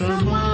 someone.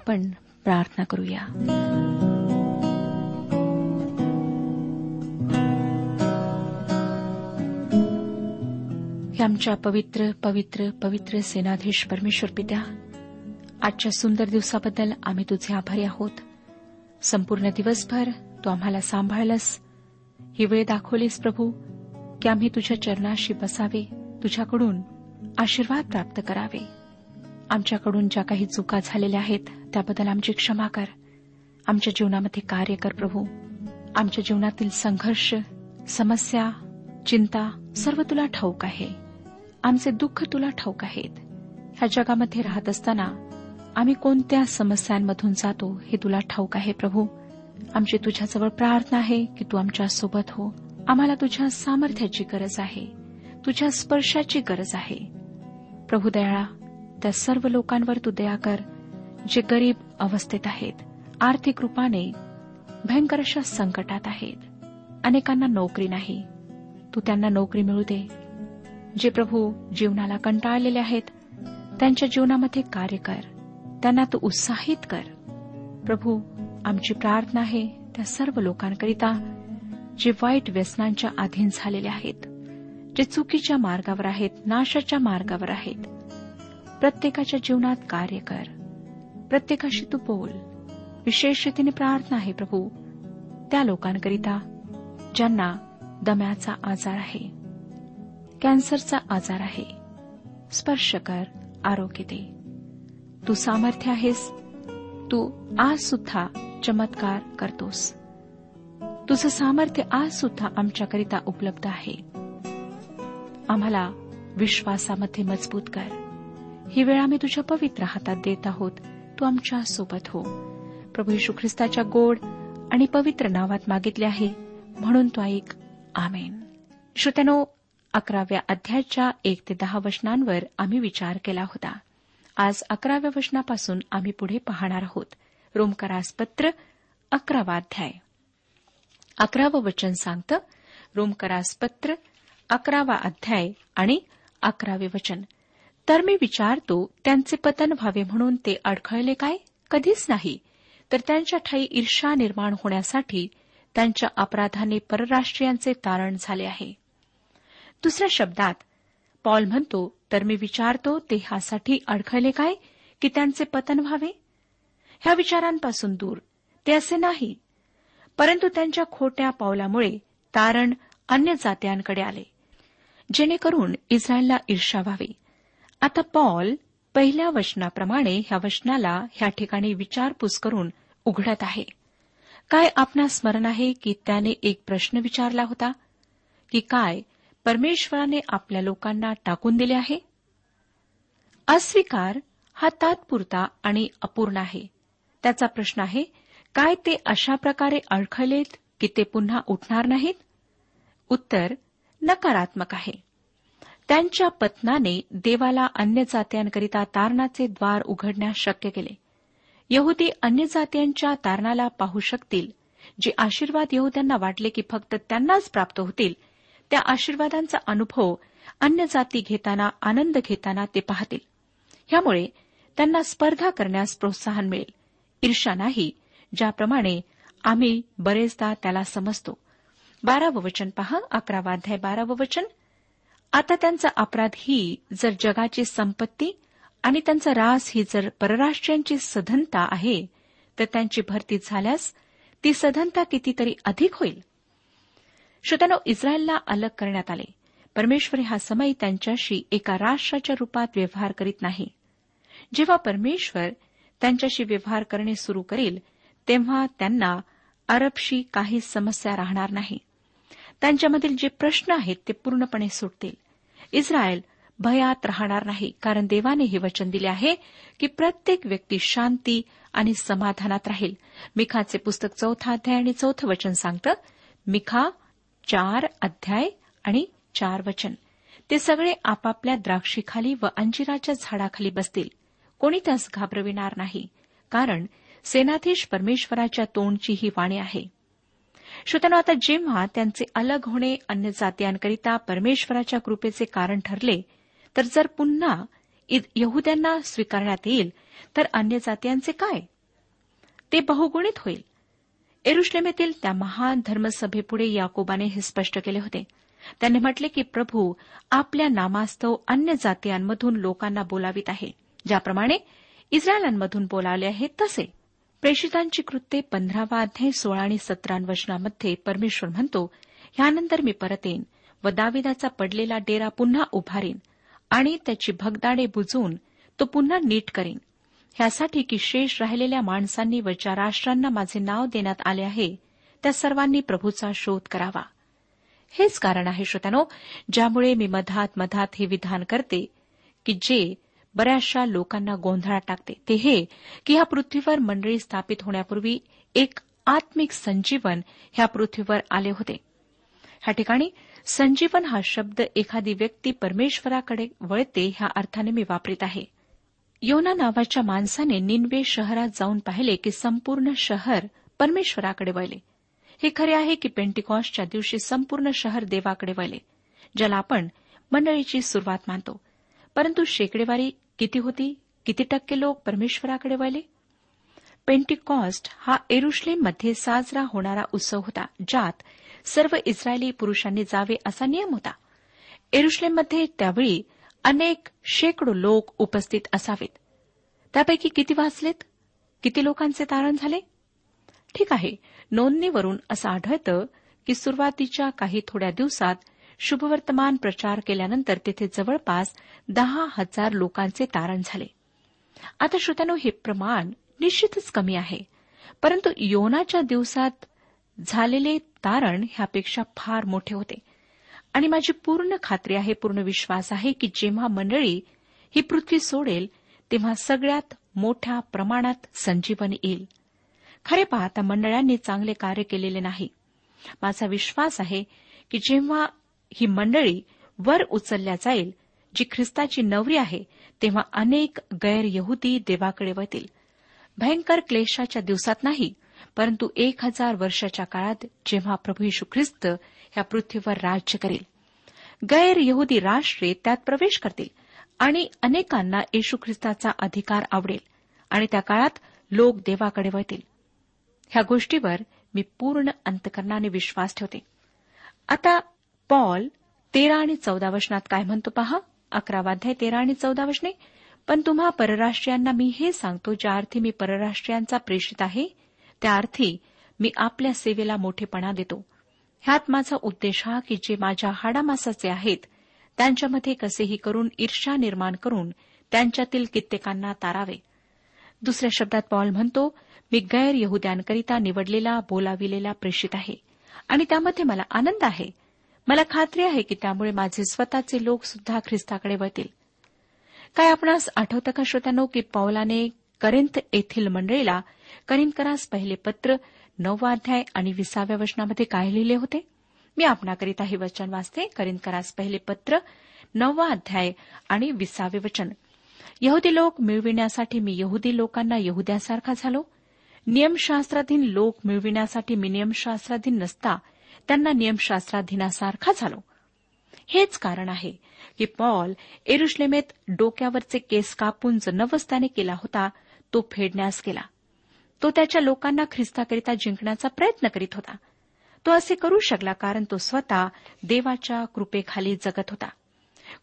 आपण प्रार्थना करूया आमच्या पवित्र पवित्र पवित्र सेनाधीश परमेश्वर पित्या आजच्या सुंदर दिवसाबद्दल आम्ही तुझे आभारी आहोत संपूर्ण दिवसभर तू आम्हाला सांभाळलंस ही वेळ दाखवलीस प्रभू की आम्ही तुझ्या चरणाशी बसावे तुझ्याकडून आशीर्वाद प्राप्त करावे आमच्याकडून ज्या काही चुका झालेल्या आहेत त्याबद्दल आमची क्षमा कर आमच्या जीवनामध्ये कार्य कर प्रभू आमच्या जीवनातील संघर्ष समस्या चिंता सर्व तुला ठाऊक आहे आमचे दुःख तुला ठाऊक आहेत ह्या जगामध्ये राहत असताना आम्ही कोणत्या समस्यांमधून जातो हे तुला ठाऊक आहे प्रभू आमची तुझ्याजवळ प्रार्थना आहे की तू आमच्या सोबत हो आम्हाला तुझ्या सामर्थ्याची गरज आहे तुझ्या स्पर्शाची गरज आहे प्रभू दयाळा त्या सर्व लोकांवर तू दया कर जे गरीब अवस्थेत आहेत आर्थिक रूपाने भयंकर अशा संकटात आहेत अनेकांना नोकरी नाही तू त्यांना नोकरी मिळू दे जे प्रभू जीवनाला कंटाळलेले आहेत त्यांच्या जीवनामध्ये कार्य कर त्यांना तू उत्साहित कर प्रभू आमची प्रार्थना आहे त्या सर्व लोकांकरिता जे वाईट व्यसनांच्या अधीन झालेले आहेत जे चुकीच्या मार्गावर आहेत नाशाच्या मार्गावर आहेत प्रत्येकाच्या जीवनात कार्य कर प्रत्येकाशी तू बोल रीतीने प्रार्थना आहे प्रभू त्या लोकांकरिता ज्यांना दम्याचा आजार आहे कॅन्सरचा आजार आहे स्पर्श कर आरोग्य दे तू सामर्थ्य आहेस तू आज सुद्धा चमत्कार करतोस तुझं सामर्थ्य आज सुद्धा आमच्याकरिता उपलब्ध आहे आम्हाला विश्वासामध्ये मजबूत कर ही वेळ आम्ही तुझ्या पवित्र हातात देत आहोत तू आमच्या सोबत हो प्रभू यशू ख्रिस्ताच्या गोड आणि पवित्र नावात मागितले आहे म्हणून तो ऐक आमेन श्रोत्यानो अकराव्या अध्यायाच्या एक ते दहा वचनांवर आम्ही विचार केला होता आज अकराव्या वचनापासून आम्ही पुढे पाहणार आहोत रोमकरासपत्र अकरावा अध्याय अकरावं वचन सांगतं रोमकरासपत्र अकरावा अध्याय आणि अकरावे वचन तर मी विचारतो त्यांचे पतन व्हावे म्हणून ते अडखळले काय कधीच नाही तर त्यांच्या ठाई ईर्षा निर्माण होण्यासाठी त्यांच्या अपराधाने परराष्ट्रीयांचे तारण झाले आहे दुसऱ्या शब्दात पॉल म्हणतो तर मी विचारतो ते ह्यासाठी अडखळले काय की त्यांचे पतन व्हावे ह्या विचारांपासून दूर ते असे नाही परंतु त्यांच्या खोट्या पावलामुळे तारण अन्य जात्यांकडे आले जेणेकरून इस्रायलला ईर्षा व्हावी आता पॉल पहिल्या वचनाप्रमाणे ह्या वचनाला ह्या ठिकाणी विचारपूस करून उघडत आहे काय आपणा स्मरण आहे की त्याने एक प्रश्न विचारला होता की काय परमेश्वराने आपल्या लोकांना टाकून दिले आहे अस्वीकार हा तात्पुरता आणि अपूर्ण आहे त्याचा प्रश्न आहे काय ते अशा प्रकारे अडखळलेत की ते पुन्हा उठणार नाहीत उत्तर नकारात्मक आहे त्यांच्या पत्नाने देवाला अन्य जात्यांकरिता तारणाचे द्वार उघडण्यास शक्य केले यहुदी अन्य जात्यांच्या तारणाला पाहू शकतील जे आशीर्वाद यहुद्यांना वाटले की फक्त त्यांनाच प्राप्त होतील त्या आशीर्वादांचा अनुभव अन्य जाती घेताना आनंद घेताना ते पाहतील ह्यामुळे त्यांना स्पर्धा करण्यास प्रोत्साहन मिळेल ईर्षा नाही ज्याप्रमाणे आम्ही बरेचदा त्याला समजतो बारावं वचन पहा अकरावाध्याय अध्याय बारावं वचन आता त्यांचा अपराध ही जर जगाची संपत्ती आणि त्यांचा रास ही जर परराष्ट्रांची सधनता आहे तर त्यांची भरती झाल्यास ती सधनता कितीतरी अधिक होईल श्रोत्यानो इस्रायलला अलग करण्यात आले परमेश्वर हा समय त्यांच्याशी एका राष्ट्राच्या रुपात व्यवहार करीत नाही जेव्हा परमेश्वर त्यांच्याशी व्यवहार करणे सुरू करेल तेव्हा त्यांना अरबशी काही समस्या राहणार नाही त्यांच्यामधील जे प्रश्न आहेत ते पूर्णपणे सुटतील इस्रायल भयात राहणार नाही कारण देवाने हे वचन दिले आहे की प्रत्येक व्यक्ती शांती आणि समाधानात राहील मिखाचे पुस्तक चौथा अध्याय आणि चौथं वचन सांगतं मिखा चार अध्याय आणि चार वचन ते सगळे आपापल्या द्राक्षीखाली व अंजिराच्या झाडाखाली बसतील कोणी त्यास घाबरविणार नाही कारण सेनाधीश परमेश्वराच्या तोंडची ही वाणी आहे श्रोत्यानो आता जेव्हा त्यांचे अलग होणे अन्य जातीयांकरिता परमेश्वराच्या कृपेचे कारण ठरले तर जर पुन्हा यहद्यांना स्वीकारण्यात येईल तर अन्य जातीयांचे काय ते बहुगुणित होईल एरुश्लेमेतील त्या महान धर्मसभेपुढे याकोबाने हे स्पष्ट केले होते त्यांनी म्हटले की प्रभू आपल्या नामास्तव अन्य जातीयांमधून लोकांना बोलावित आहे ज्याप्रमाणे इस्रायलांमधून बोलावले आहे तसे प्रेषितांची कृत्ये पंधरावा अध्याय सोळा आणि सतरा वचनामध्ये परमेश्वर म्हणतो ह्यानंतर मी परत येईन व दाविदाचा पडलेला डेरा पुन्हा उभारीन आणि त्याची भगदाडे बुजून तो पुन्हा नीट करीन ह्यासाठी की शेष राहिलेल्या माणसांनी व ज्या राष्ट्रांना माझे नाव देण्यात आले आहे त्या सर्वांनी प्रभूचा शोध करावा हेच कारण आहे श्रोत्यानो ज्यामुळे मी मधात मधात हे विधान करते की जे बऱ्याचशा लोकांना गोंधळात टाकते ते हे की ह्या पृथ्वीवर मंडळी स्थापित होण्यापूर्वी एक आत्मिक संजीवन ह्या पृथ्वीवर आले होते ह्या ठिकाणी संजीवन हा शब्द एखादी व्यक्ती परमेश्वराकडे वळते ह्या अर्थाने मी वापरित आहे योना नावाच्या माणसाने निन्वे शहरात जाऊन पाहिले की संपूर्ण शहर परमेश्वराकडे वळले हे खरे आहे की पेंटिकॉसच्या दिवशी संपूर्ण शहर देवाकडे वळले ज्याला आपण मंडळीची सुरुवात मानतो परंतु शेकडेवारी किती होती किती टक्के लोक परमेश्वराकडे वळले पेंटिकॉस्ट हा एरुश्लेममध्ये साजरा होणारा उत्सव होता ज्यात सर्व इस्रायली पुरुषांनी जावे असा नियम होता एरुश्लेममध्ये त्यावेळी अनेक शेकडो लोक उपस्थित असावेत त्यापैकी किती वाचलेत किती लोकांचे तारण झाले ठीक आहे नोंदणीवरून असं आढळतं की सुरुवातीच्या काही थोड्या दिवसात शुभवर्तमान प्रचार केल्यानंतर तिथे जवळपास दहा हजार लोकांचे तारण झाले आता श्रोत्यानो हे प्रमाण निश्चितच कमी आहे परंतु योनाच्या दिवसात झालेले तारण ह्यापेक्षा फार मोठे होते आणि माझी पूर्ण खात्री आहे पूर्ण विश्वास आहे की जेव्हा मंडळी ही पृथ्वी सोडेल तेव्हा सगळ्यात मोठ्या प्रमाणात संजीवन येईल खरे पाहता मंडळांनी चांगले कार्य केलेले नाही माझा विश्वास आहे की जेव्हा ही मंडळी वर उचलल्या जाईल जी ख्रिस्ताची नवरी आहे तेव्हा अनेक गैर यहुदी देवाकडे वतील भयंकर क्लेशाच्या दिवसात नाही परंतु एक हजार वर्षाच्या काळात जेव्हा प्रभू यशू ख्रिस्त या पृथ्वीवर राज्य करेल गैर यहुदी राष्ट्रे त्यात प्रवेश करतील आणि अनेकांना येशू ख्रिस्ताचा अधिकार आवडेल आणि त्या काळात लोक देवाकडे वळतील ह्या गोष्टीवर मी पूर्ण अंतकरणाने विश्वास ठेवते आता पॉल तेरा आणि चौदा वचनात काय म्हणतो पहा अकरा वाध्याय तेरा आणि चौदा वचने पण तुम्हा परराष्ट्रीयांना मी हे सांगतो ज्या अर्थी मी परराष्ट्रीयांचा प्रेषित आहे त्या अर्थी मी आपल्या सेवेला मोठेपणा देतो ह्यात माझा उद्देश हा की जे माझ्या हाडामासाचे आहेत त्यांच्यामध्ये कसेही करून ईर्ष्या निर्माण करून त्यांच्यातील कित्येकांना तारावे दुसऱ्या शब्दात पॉल म्हणतो मी गैर यहुद्यांकरिता निवडलेला बोलाविलेला प्रेषित आहे आणि त्यामध्ये मला आनंद आहे मला खात्री आहे की त्यामुळे माझे स्वतःचे लोक सुद्धा ख्रिस्ताकडे वळतील काय आपणास आठवतं का श्रोत्यानो की पौलाने करिंथ येथील मंडळीला करिंदकरास पहिले पत्र नववाध्याय अध्याय आणि विसाव्या वचनामध्ये काय लिहिले होते मी आपणाकरिता हे वचन वाचते करिंदकरास पहिले पत्र नववा अध्याय आणि विसावे वचन यहुदी लोक मिळविण्यासाठी मी यहुदी लोकांना यहुद्यासारखा झालो नियमशास्त्राधीन लोक मिळविण्यासाठी मी नियमशास्त्राधीन नसता त्यांना नियमशास्त्राधीनासारखा झालो हेच कारण आहे की पॉल एरुश्लेमेत डोक्यावरचे केस कापून जो त्याने केला होता तो फेडण्यास केला तो त्याच्या लोकांना ख्रिस्ताकरिता जिंकण्याचा प्रयत्न करीत होता तो असे करू शकला कारण तो स्वतः देवाच्या कृपेखाली जगत होता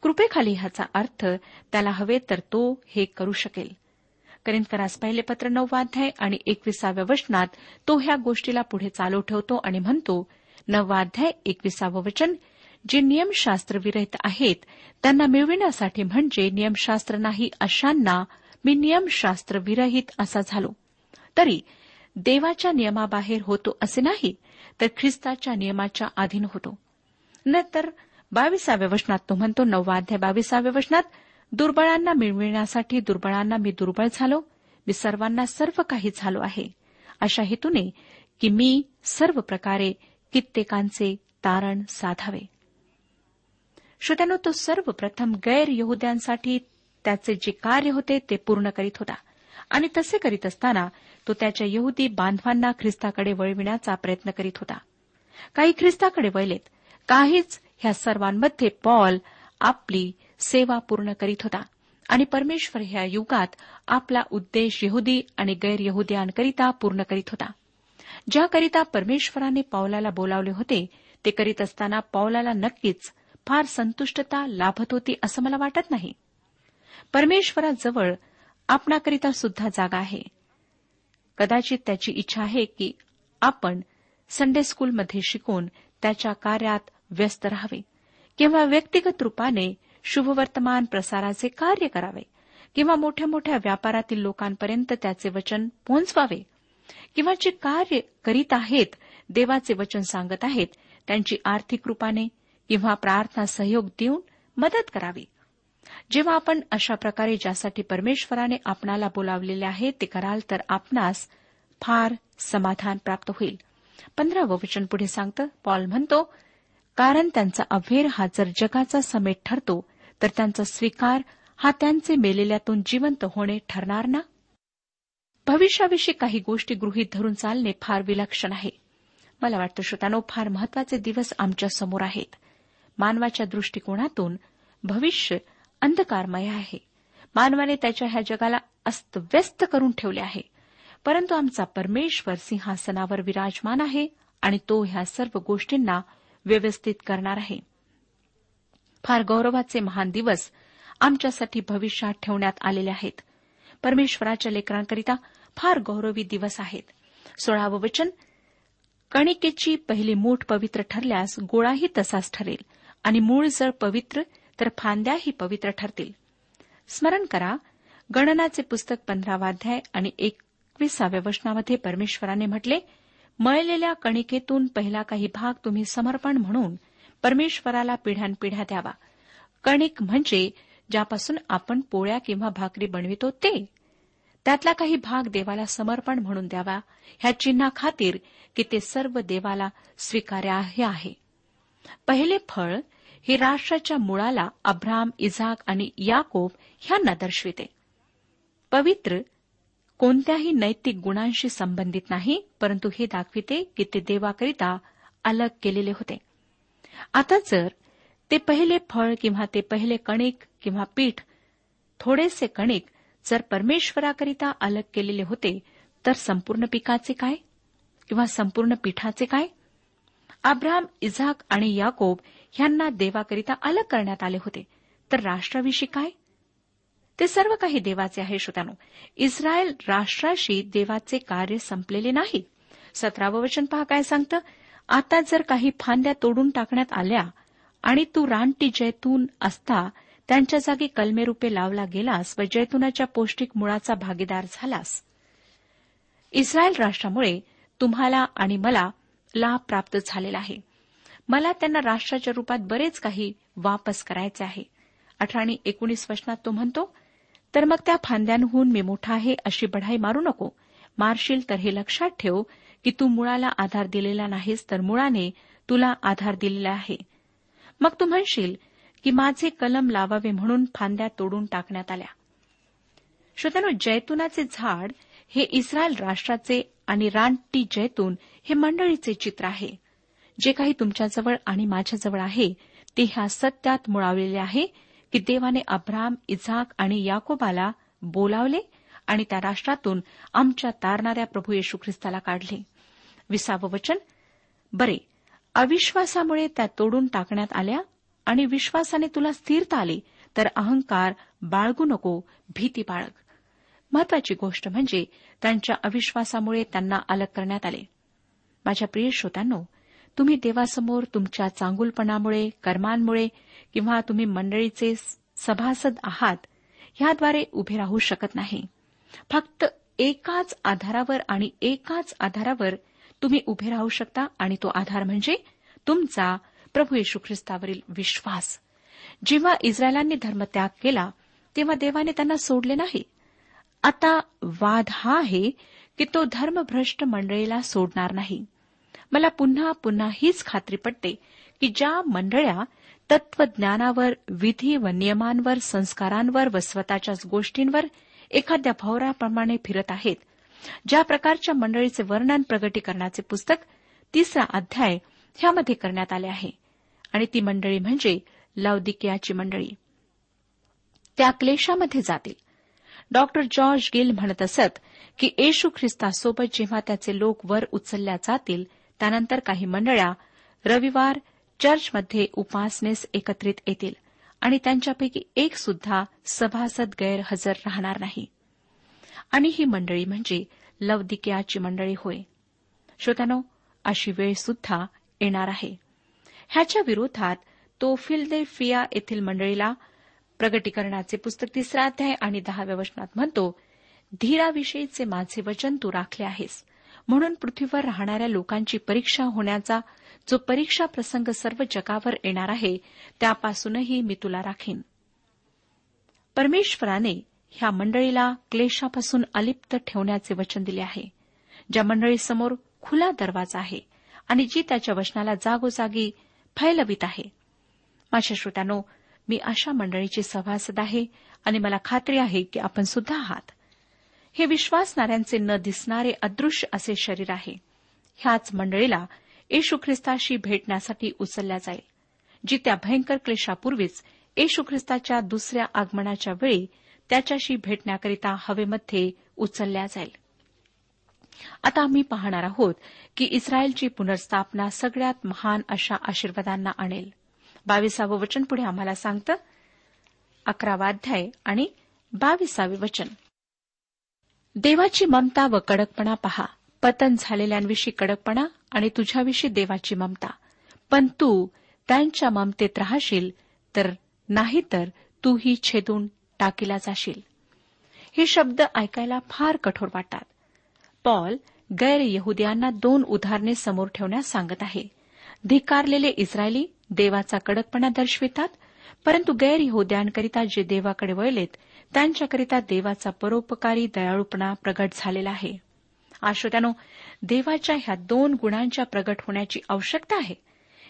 कृपेखाली ह्याचा अर्थ त्याला हवे तर तो हे करू शकेल करिंदकरास पहिले पत्र नववाध्याय आणि एकविसाव्या वचनात तो ह्या गोष्टीला पुढे चालू ठेवतो आणि म्हणतो नववाध्याय एकविसावं वचन जे नियमशास्त्र विरहित आहेत त्यांना मिळविण्यासाठी म्हणजे नियमशास्त्र नाही अशांना मी नियमशास्त्र विरहित असा झालो तरी देवाच्या नियमाबाहेर होतो असे नाही तर ख्रिस्ताच्या नियमाच्या आधीन होतो नंतर बावीसाव्या वचनात तो म्हणतो नववाध्याय बावीसाव्या वचनात दुर्बळांना मिळविण्यासाठी दुर्बळांना मी दुर्बळ झालो मी सर्वांना सर्व काही झालो आहे अशा हेतूने की मी सर्व प्रकारे कित्येकांचे तारण साधावे श्रोत्यानो तो सर्वप्रथम गैर यहुद्यांसाठी त्याचे जे कार्य होते ते पूर्ण करीत होता आणि तसे करीत असताना तो त्याच्या यहुदी बांधवांना ख्रिस्ताकडे वळविण्याचा प्रयत्न करीत होता काही ख्रिस्ताकडे वळलेत काहीच ह्या सर्वांमध्ये पॉल आपली सेवा पूर्ण करीत होता आणि परमेश्वर ह्या युगात आपला उद्देश यहुदी आणि गैरयहुदियांकरिता पूर्ण करीत होता ज्याकरिता परमेश्वराने पावलाला बोलावले होते ते करीत असताना पावलाला नक्कीच फार संतुष्टता लाभत होती असं मला वाटत नाही परमेश्वराजवळ आपणाकरिता सुद्धा जागा आहे कदाचित त्याची इच्छा आहे की आपण संडे स्कूलमध्ये शिकून त्याच्या कार्यात व्यस्त राहावे किंवा व्यक्तिगत रुपाने शुभवर्तमान प्रसाराचे कार्य करावे किंवा मोठ्या मोठ्या व्यापारातील लोकांपर्यंत त्याचे वचन पोहोचवावे किंवा जे कार्य करीत आहेत देवाचे वचन सांगत आहेत त्यांची आर्थिक रुपाने किंवा प्रार्थना सहयोग देऊन मदत करावी जेव्हा आपण अशा प्रकारे ज्यासाठी परमेश्वराने आपणाला बोलावलेले आहे ते कराल तर आपणास फार समाधान प्राप्त होईल पंधरावं वचन पुढे सांगतं पॉल म्हणतो कारण त्यांचा अभेर हा जर जगाचा समेट ठरतो तर त्यांचा स्वीकार हा त्यांचे मेलेल्यातून जिवंत होणे ठरणार ना भविष्याविषयी काही गोष्टी गृहीत धरून चालणे फार विलक्षण आहे मला वाटतं श्रोतानो फार महत्वाचे दिवस आमच्या समोर आहेत मानवाच्या दृष्टिकोनातून भविष्य अंधकारमय आहे मानवाने त्याच्या ह्या जगाला अस्तव्यस्त करून ठेवले आहे परंतु आमचा परमेश्वर सिंहासनावर विराजमान आहे आणि तो ह्या सर्व गोष्टींना व्यवस्थित करणार आहे फार गौरवाचे महान दिवस आमच्यासाठी भविष्यात ठेवण्यात आलेले आहेत परमेश्वराच्या लेकरांकरिता फार गौरवी दिवस आहेत सोळावं वचन कणिकेची पहिली मूठ पवित्र ठरल्यास गोळाही तसाच ठरेल आणि मूळ जर पवित्र तर फांद्याही पवित्र ठरतील स्मरण करा गणनाचे पुस्तक पंधरावाध्याय आणि एकविसाव्या वचनामध्ये परमेश्वराने म्हटले मळलेल्या कणिकेतून पहिला काही भाग तुम्ही समर्पण म्हणून परमेश्वराला पिढ्यानपिढ्या द्यावा कणिक म्हणजे ज्यापासून आपण पोळ्या किंवा भाकरी बनवितो ते त्यातला काही भाग देवाला समर्पण म्हणून द्यावा ह्या चिन्हाखातीर की ते सर्व देवाला स्वीकार्य आहे पहिले फळ हे राष्ट्राच्या मुळाला अब्राम इझाक आणि याकोब ह्यांना दर्शविते पवित्र कोणत्याही नैतिक गुणांशी संबंधित नाही परंतु हे दाखविते की ते देवाकरिता अलग केलेले होते आता जर ते पहिले फळ किंवा ते पहिले कणिक किंवा पीठ थोडेसे कणिक जर परमेश्वराकरिता अलग केलेले होते तर संपूर्ण पिकाचे काय किंवा संपूर्ण पीठाचे काय अब्राम इझाक आणि याकोब यांना देवाकरिता अलग करण्यात आले होते तर राष्ट्राविषयी काय ते सर्व काही देवाचे आहे श्रोत्यानो इस्रायल राष्ट्राशी देवाचे कार्य संपलेले नाही सतरावं वचन पहा काय सांगतं आता जर काही फांद्या तोडून टाकण्यात आल्या आणि तू रानटी जैतून असता त्यांच्या जागी कलमेरुपे लावला गेलास व जैतुनाच्या पौष्टिक मुळाचा भागीदार झालास इस्रायल राष्ट्रामुळे तुम्हाला आणि मला लाभ प्राप्त झालेला आहे मला त्यांना राष्ट्राच्या रुपात बरेच काही वापस करायचे आहे अठरा आणि एकोणीस वचनात तो म्हणतो तर मग त्या फांद्यांहून मी मोठा आहे अशी बढाई मारू नको मारशील तर हे लक्षात ठेव की तू मुळाला आधार दिलेला नाहीस तर मुळाने तुला आधार दिलेला आहे मग तू म्हणशील की माझे कलम लावावे म्हणून फांद्या तोडून टाकण्यात आल्या श्रोत्यानो जैतुनाचे झाड हे इस्रायल राष्ट्राचे आणि रानटी जैतून हे मंडळीचे चित्र आहे जे काही तुमच्याजवळ आणि माझ्याजवळ आहे ते ह्या सत्यात मुळावलेले आहे की देवाने अब्राम इझाक आणि याकोबाला बोलावले आणि त्या राष्ट्रातून आमच्या तारणाऱ्या प्रभू येशू ख्रिस्ताला काढले विसाव वचन बरे अविश्वासामुळे त्या तोडून टाकण्यात आल्या आणि विश्वासाने तुला स्थिरता आली तर अहंकार बाळगू नको भीती बाळग महत्वाची गोष्ट म्हणजे त्यांच्या अविश्वासामुळे त्यांना अलग करण्यात आले माझ्या प्रिय श्रोत्यांनो तुम्ही देवासमोर तुमच्या चांगुलपणामुळे कर्मांमुळे किंवा तुम्ही मंडळीचे सभासद आहात ह्याद्वारे उभे राहू शकत नाही फक्त एकाच आधारावर आणि एकाच आधारावर तुम्ही उभे राहू शकता आणि तो आधार म्हणजे तुमचा प्रभू येशू ख्रिस्तावरील विश्वास जेव्हा इस्रायलांनी धर्मत्याग केला तेव्हा देवाने त्यांना सोडले नाही आता वाद हा आहे की तो धर्मभ्रष्ट मंडळीला सोडणार नाही मला पुन्हा पुन्हा हीच खात्री पटते की ज्या मंडळ्या तत्वज्ञानावर विधी व नियमांवर संस्कारांवर व स्वतःच्याच गोष्टींवर एखाद्या भवराप्रमाणे फिरत आहेत ज्या प्रकारच्या मंडळीचे वर्णन प्रगटीकरणाचे पुस्तक तिसरा अध्याय ह्यामध्ये करण्यात आले आहे आणि ती मंडळी म्हणजे लवदिकियाची मंडळी त्या क्लेशामध्ये जातील डॉक्टर जॉर्ज गिल म्हणत असत की येशू ख्रिस्तासोबत जेव्हा त्याचे लोक वर उचलल्या जातील त्यानंतर काही मंडळ्या रविवार चर्चमध्ये उपासनेस एकत्रित येतील आणि त्यांच्यापैकी एक सुद्धा सभासद गैरहजर राहणार नाही आणि ही मंडळी म्हणजे लवदिकियाची मंडळी होय श्रोत्यानो अशी वेळ सुद्धा येणार आहे ह्याच्या विरोधात तो फिया येथील मंडळीला प्रगटीकरणाचे पुस्तक तिसरा अध्याय आणि दहाव्या वचनात म्हणतो धीराविषयीचे माझे वचन तू राखले आहेस म्हणून पृथ्वीवर राहणाऱ्या लोकांची परीक्षा होण्याचा जो परीक्षा प्रसंग सर्व जगावर येणार आहे त्यापासूनही मी तुला राखीन परमेश्वराने ह्या मंडळीला क्लेशापासून अलिप्त ठेवण्याचे वचन दिले आहे ज्या मंडळीसमोर खुला दरवाजा आहे आणि जी त्याच्या वचनाला जागोजागी फैलवित आहे माझ्या श्रोत्यानो मी अशा मंडळीची सभासद आहे आणि मला खात्री आहे की आपण सुद्धा आहात हे विश्वासणाऱ्यांचे न दिसणारे अदृश्य असे शरीर आहे ह्याच मंडळीला येशू ख्रिस्ताशी भेटण्यासाठी उचलल्या जाईल जी त्या भयंकर क्लेशापूर्वीच येशू ख्रिस्ताच्या दुसऱ्या आगमनाच्या वेळी त्याच्याशी भेटण्याकरिता हवेमध्ये उचलल्या जाईल आता आम्ही पाहणार आहोत की इस्रायलची पुनर्स्थापना सगळ्यात महान अशा आशीर्वादांना आणेल बावीसावं वचन पुढे आम्हाला सांगतं अकरावा अध्याय आणि बावीसावे वचन देवाची ममता व कडकपणा पहा पतन झालेल्यांविषयी कडकपणा आणि तुझ्याविषयी देवाची ममता पण तू त्यांच्या ममतेत राहशील तर नाही तर तूही छेदून टाकीला जाशील हे शब्द ऐकायला फार कठोर वाटतात पॉल गैर यहुदियांना दोन उदाहरणे समोर ठेवण्यास सांगत आहे धिकारलेले इस्रायली देवाचा कडकपणा दर्शवितात परंतु गैर यहुद्यांकरिता जे देवाकडे वळलेत त्यांच्याकरिता देवाचा परोपकारी दयाळूपणा प्रगट झालेला आहे आश्रोत्यानो देवाच्या ह्या दोन गुणांच्या प्रगट होण्याची आवश्यकता आहे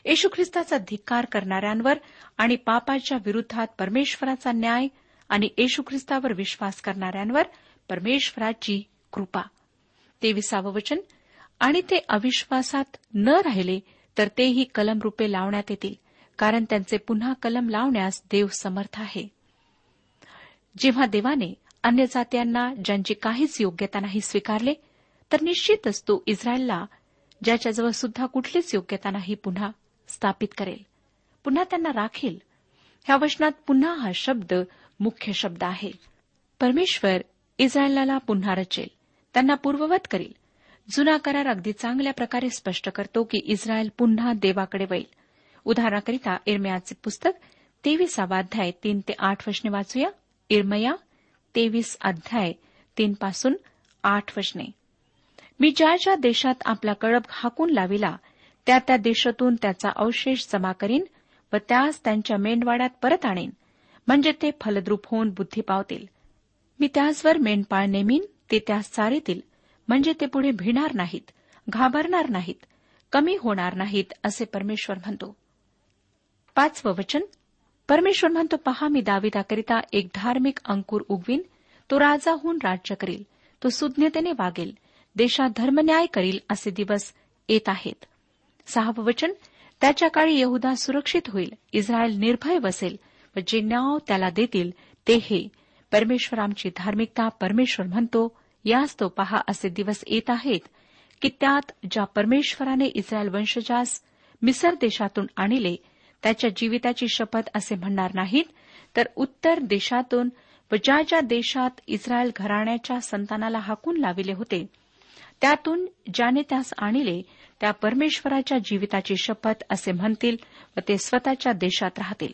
येशू ख्रिस्ताचा धिक्कार करणाऱ्यांवर आणि पापाच्या विरुद्धात परमेश्वराचा न्याय आणि येशू ख्रिस्तावर विश्वास करणाऱ्यांवर परमेश्वराची कृपा तेविसावं वचन आणि ते अविश्वासात न राहिले तर तेही कलम रुपे लावण्यात येतील कारण त्यांचे पुन्हा कलम लावण्यास देव समर्थ आहे जेव्हा देवाने अन्य जात्यांना ज्यांची काहीच योग्यता नाही स्वीकारले तर निश्चितच तो इस्रायलला ज्याच्याजवळ सुद्धा कुठलीच योग्यता नाही पुन्हा स्थापित करेल पुन्हा त्यांना राखील ह्या वचनात पुन्हा हा शब्द मुख्य शब्द आहे परमेश्वर इस्रायलला पुन्हा रचेल त्यांना पूर्ववत करील जुना करार अगदी चांगल्या प्रकारे स्पष्ट करतो की इस्रायल पुन्हा देवाकडे वैल उदाहरणाकरिता इरमयाचे पुस्तक तेवीस अध्याय तीन ते आठ वचने वाचूया इरमया तेवीस अध्याय तीन पासून आठ वचने मी ज्या ज्या देशात आपला कळप हाकून लाविला त्या त्या देशातून त्याचा अवशेष जमा करीन व त्यास त्यांच्या मेंढवाड्यात परत आणेन म्हणजे ते फलद्रूप होऊन बुद्धी पावतील मी त्याचवर मेंढपाळ नेमीन ते त्या चारेतील म्हणजे ते पुढे भिणार नाहीत घाबरणार नाहीत कमी होणार नाहीत असे परमेश्वर म्हणतो पाचवं वचन परमेश्वर म्हणतो पहा मी दाविदाकरिता एक धार्मिक अंकुर उगवीन तो राजा होऊन राज्य करेल तो सुज्ञतेने वागेल देशात धर्मन्याय करील असे दिवस येत आहेत सहावं वचन त्याच्या काळी यहुदा सुरक्षित होईल इस्रायल निर्भय बसेल व जे नाव त्याला देतील ते हे परमेश्वर आमची धार्मिकता परमेश्वर म्हणतो यास तो पहा असे दिवस येत आहेत की त्यात ज्या परमेश्वराने इस्रायल वंशजास मिसर देशातून आणले त्याच्या जीविताची शपथ असे म्हणणार नाहीत तर उत्तर देशातून व ज्या ज्या देशात इस्रायल घराण्याच्या संतानाला हाकून लाविले होते त्यातून ज्याने त्यास आणले त्या परमेश्वराच्या जीविताची शपथ असे म्हणतील व ते स्वतःच्या देशात राहतील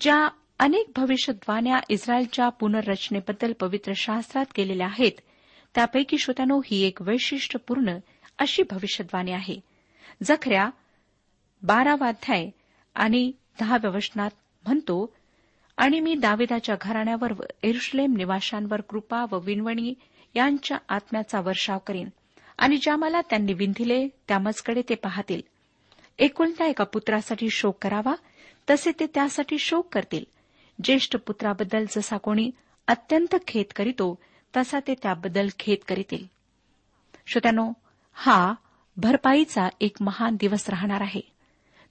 ज्या अनेक भविष्यद्वान्या इस्रायलच्या पुनर्रचनेबद्दल पवित्र शास्त्रात केलेल्या आहेत त्यापैकी श्रोत्यानो ही एक वैशिष्ट्यपूर्ण अशी भविष्यद्वाणी आहे जखऱ्या बारावाध्याय आणि दहाव्या वचनात म्हणतो आणि मी दावेदाच्या घराण्यावर व एरुश्लेम निवाशांवर कृपा व विनवणी यांच्या आत्म्याचा वर्षाव करीन आणि ज्या मला त्यांनी विंधिले त्यामजकडे ते पाहतील एकुलत्या एका पुत्रासाठी शोक करावा तसे ते त्यासाठी शोक करतील ज्येष्ठ पुत्राबद्दल जसा कोणी अत्यंत खेद करीतो तसा ते त्याबद्दल खेद करीतील श्रोत्यानो हा भरपाईचा एक महान दिवस राहणार आहे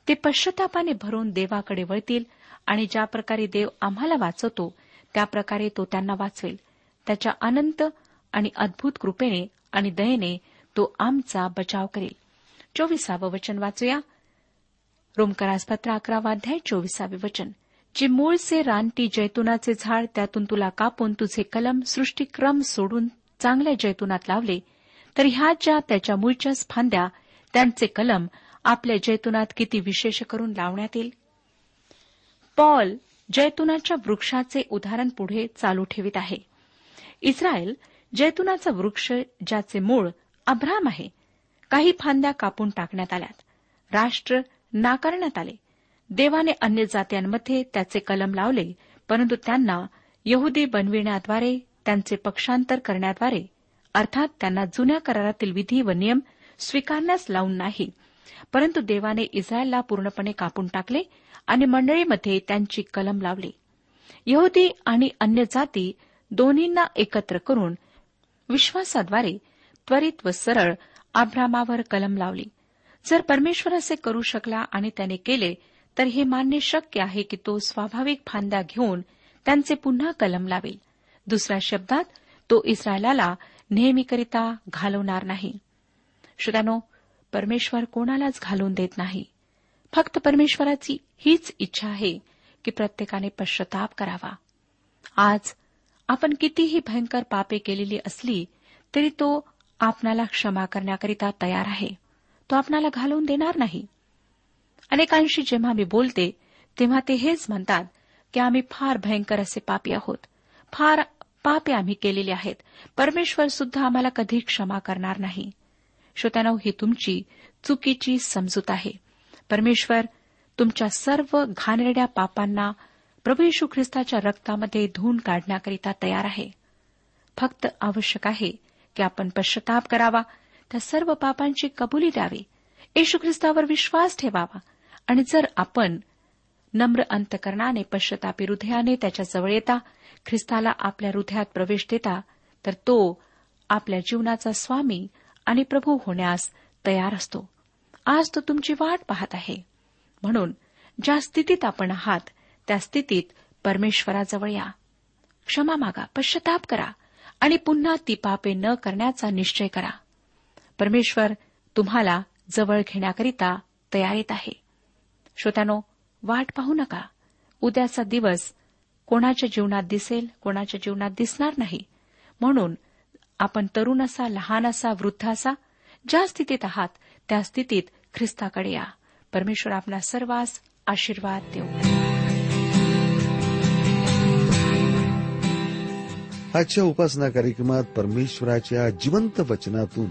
ते पश्चातापाने भरून देवाकडे वळतील आणि ज्या प्रकारे देव आम्हाला वाचवतो त्याप्रकारे तो त्यांना वाचवेल त्याच्या अनंत आणि अद्भुत कृपेने आणि दयेने तो आमचा बचाव करेल चोवीसावं वचन वाचूया रोमकरासपत्र अध्याय चोवीसावे वचन जे मूळचे रानटी जैतुनाचे झाड त्यातून तुला कापून तुझे कलम सृष्टीक्रम सोडून चांगल्या जैतुनात लावले तर ह्या ज्या त्याच्या मूळच्या फांद्या त्यांचे कलम आपल्या जैतुनात किती विशेष करून लावण्यात येईल पॉल जैतुनाच्या वृक्षाचे उदाहरण पुढे चालू ठेवित आहे इस्रायल जैतुनाचा वृक्ष ज्याचे मूळ अब्राम आहे काही फांद्या कापून टाकण्यात आल्यात राष्ट्र नाकारण्यात आले देवाने अन्य जात्यांमध्ये त्याचे कलम लावले परंतु त्यांना यहुदी बनविण्याद्वारे त्यांचे पक्षांतर करण्याद्वारे अर्थात त्यांना जुन्या करारातील विधी व नियम स्वीकारण्यास लावून नाही परंतु देवाने इस्रायलला पूर्णपणे कापून टाकले आणि मंडळीमध्ये त्यांची कलम लावली यहुदी आणि अन्य जाती दोन्हींना एकत्र करून विश्वासाद्वारे त्वरित व सरळ आभ्रामावर कलम लावली जर परमेश्वर असे करू शकला आणि त्याने केले तर हे मान्य शक्य आहे की तो स्वाभाविक फांद्या घेऊन त्यांचे पुन्हा कलम लावेल दुसऱ्या शब्दात तो इस्रायला नेहमीकरिता घालवणार नाही श्रोत्यानो परमेश्वर कोणालाच घालून देत नाही फक्त परमेश्वराची हीच इच्छा आहे की प्रत्येकाने पश्चाताप करावा आज आपण कितीही भयंकर पापे केलेली असली तरी तो आपणाला क्षमा करण्याकरिता तयार आहे तो आपणाला घालवून देणार नाही अनेकांशी जेव्हा मी बोलते तेव्हा ते हेच म्हणतात की आम्ही फार भयंकर असे पापी आहोत फार पापे आम्ही केलेले आहेत परमेश्वर सुद्धा आम्हाला कधी क्षमा करणार नाही श्रोत्यानो ही तुमची चुकीची समजूत आहे परमेश्वर तुमच्या सर्व घाणेरड्या पापांना प्रभू यशू ख्रिस्ताच्या रक्तामध्ये धून काढण्याकरिता तयार आहे फक्त आवश्यक आहे की आपण पश्चाताप करावा त्या सर्व पापांची कबुली द्यावी येशू ख्रिस्तावर विश्वास ठेवावा आणि जर आपण नम्र अंतकरणाने पश्चतापी हृदयाने त्याच्याजवळ येता ख्रिस्ताला आपल्या हृदयात प्रवेश देता तर तो आपल्या जीवनाचा स्वामी आणि प्रभू होण्यास तयार असतो आज तो तुमची वाट पाहत आहे म्हणून ज्या स्थितीत आपण आहात त्या स्थितीत परमेश्वराजवळ या क्षमा मागा पश्चताप करा आणि पुन्हा ती पापे न करण्याचा निश्चय करा परमेश्वर तुम्हाला जवळ घेण्याकरिता तयारीत आहे श्रोत्यानो वाट पाहू नका उद्याचा दिवस कोणाच्या जीवनात दिसेल कोणाच्या जीवनात दिसणार नाही म्हणून आपण तरुण असा लहान असा वृद्ध असा ज्या स्थितीत आहात त्या स्थितीत ख्रिस्ताकडे या परमेश्वर आपला सर्वांस आशीर्वाद देऊ आजच्या उपासना कार्यक्रमात परमेश्वराच्या जिवंत वचनातून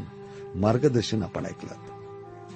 मार्गदर्शन आपण ऐकलं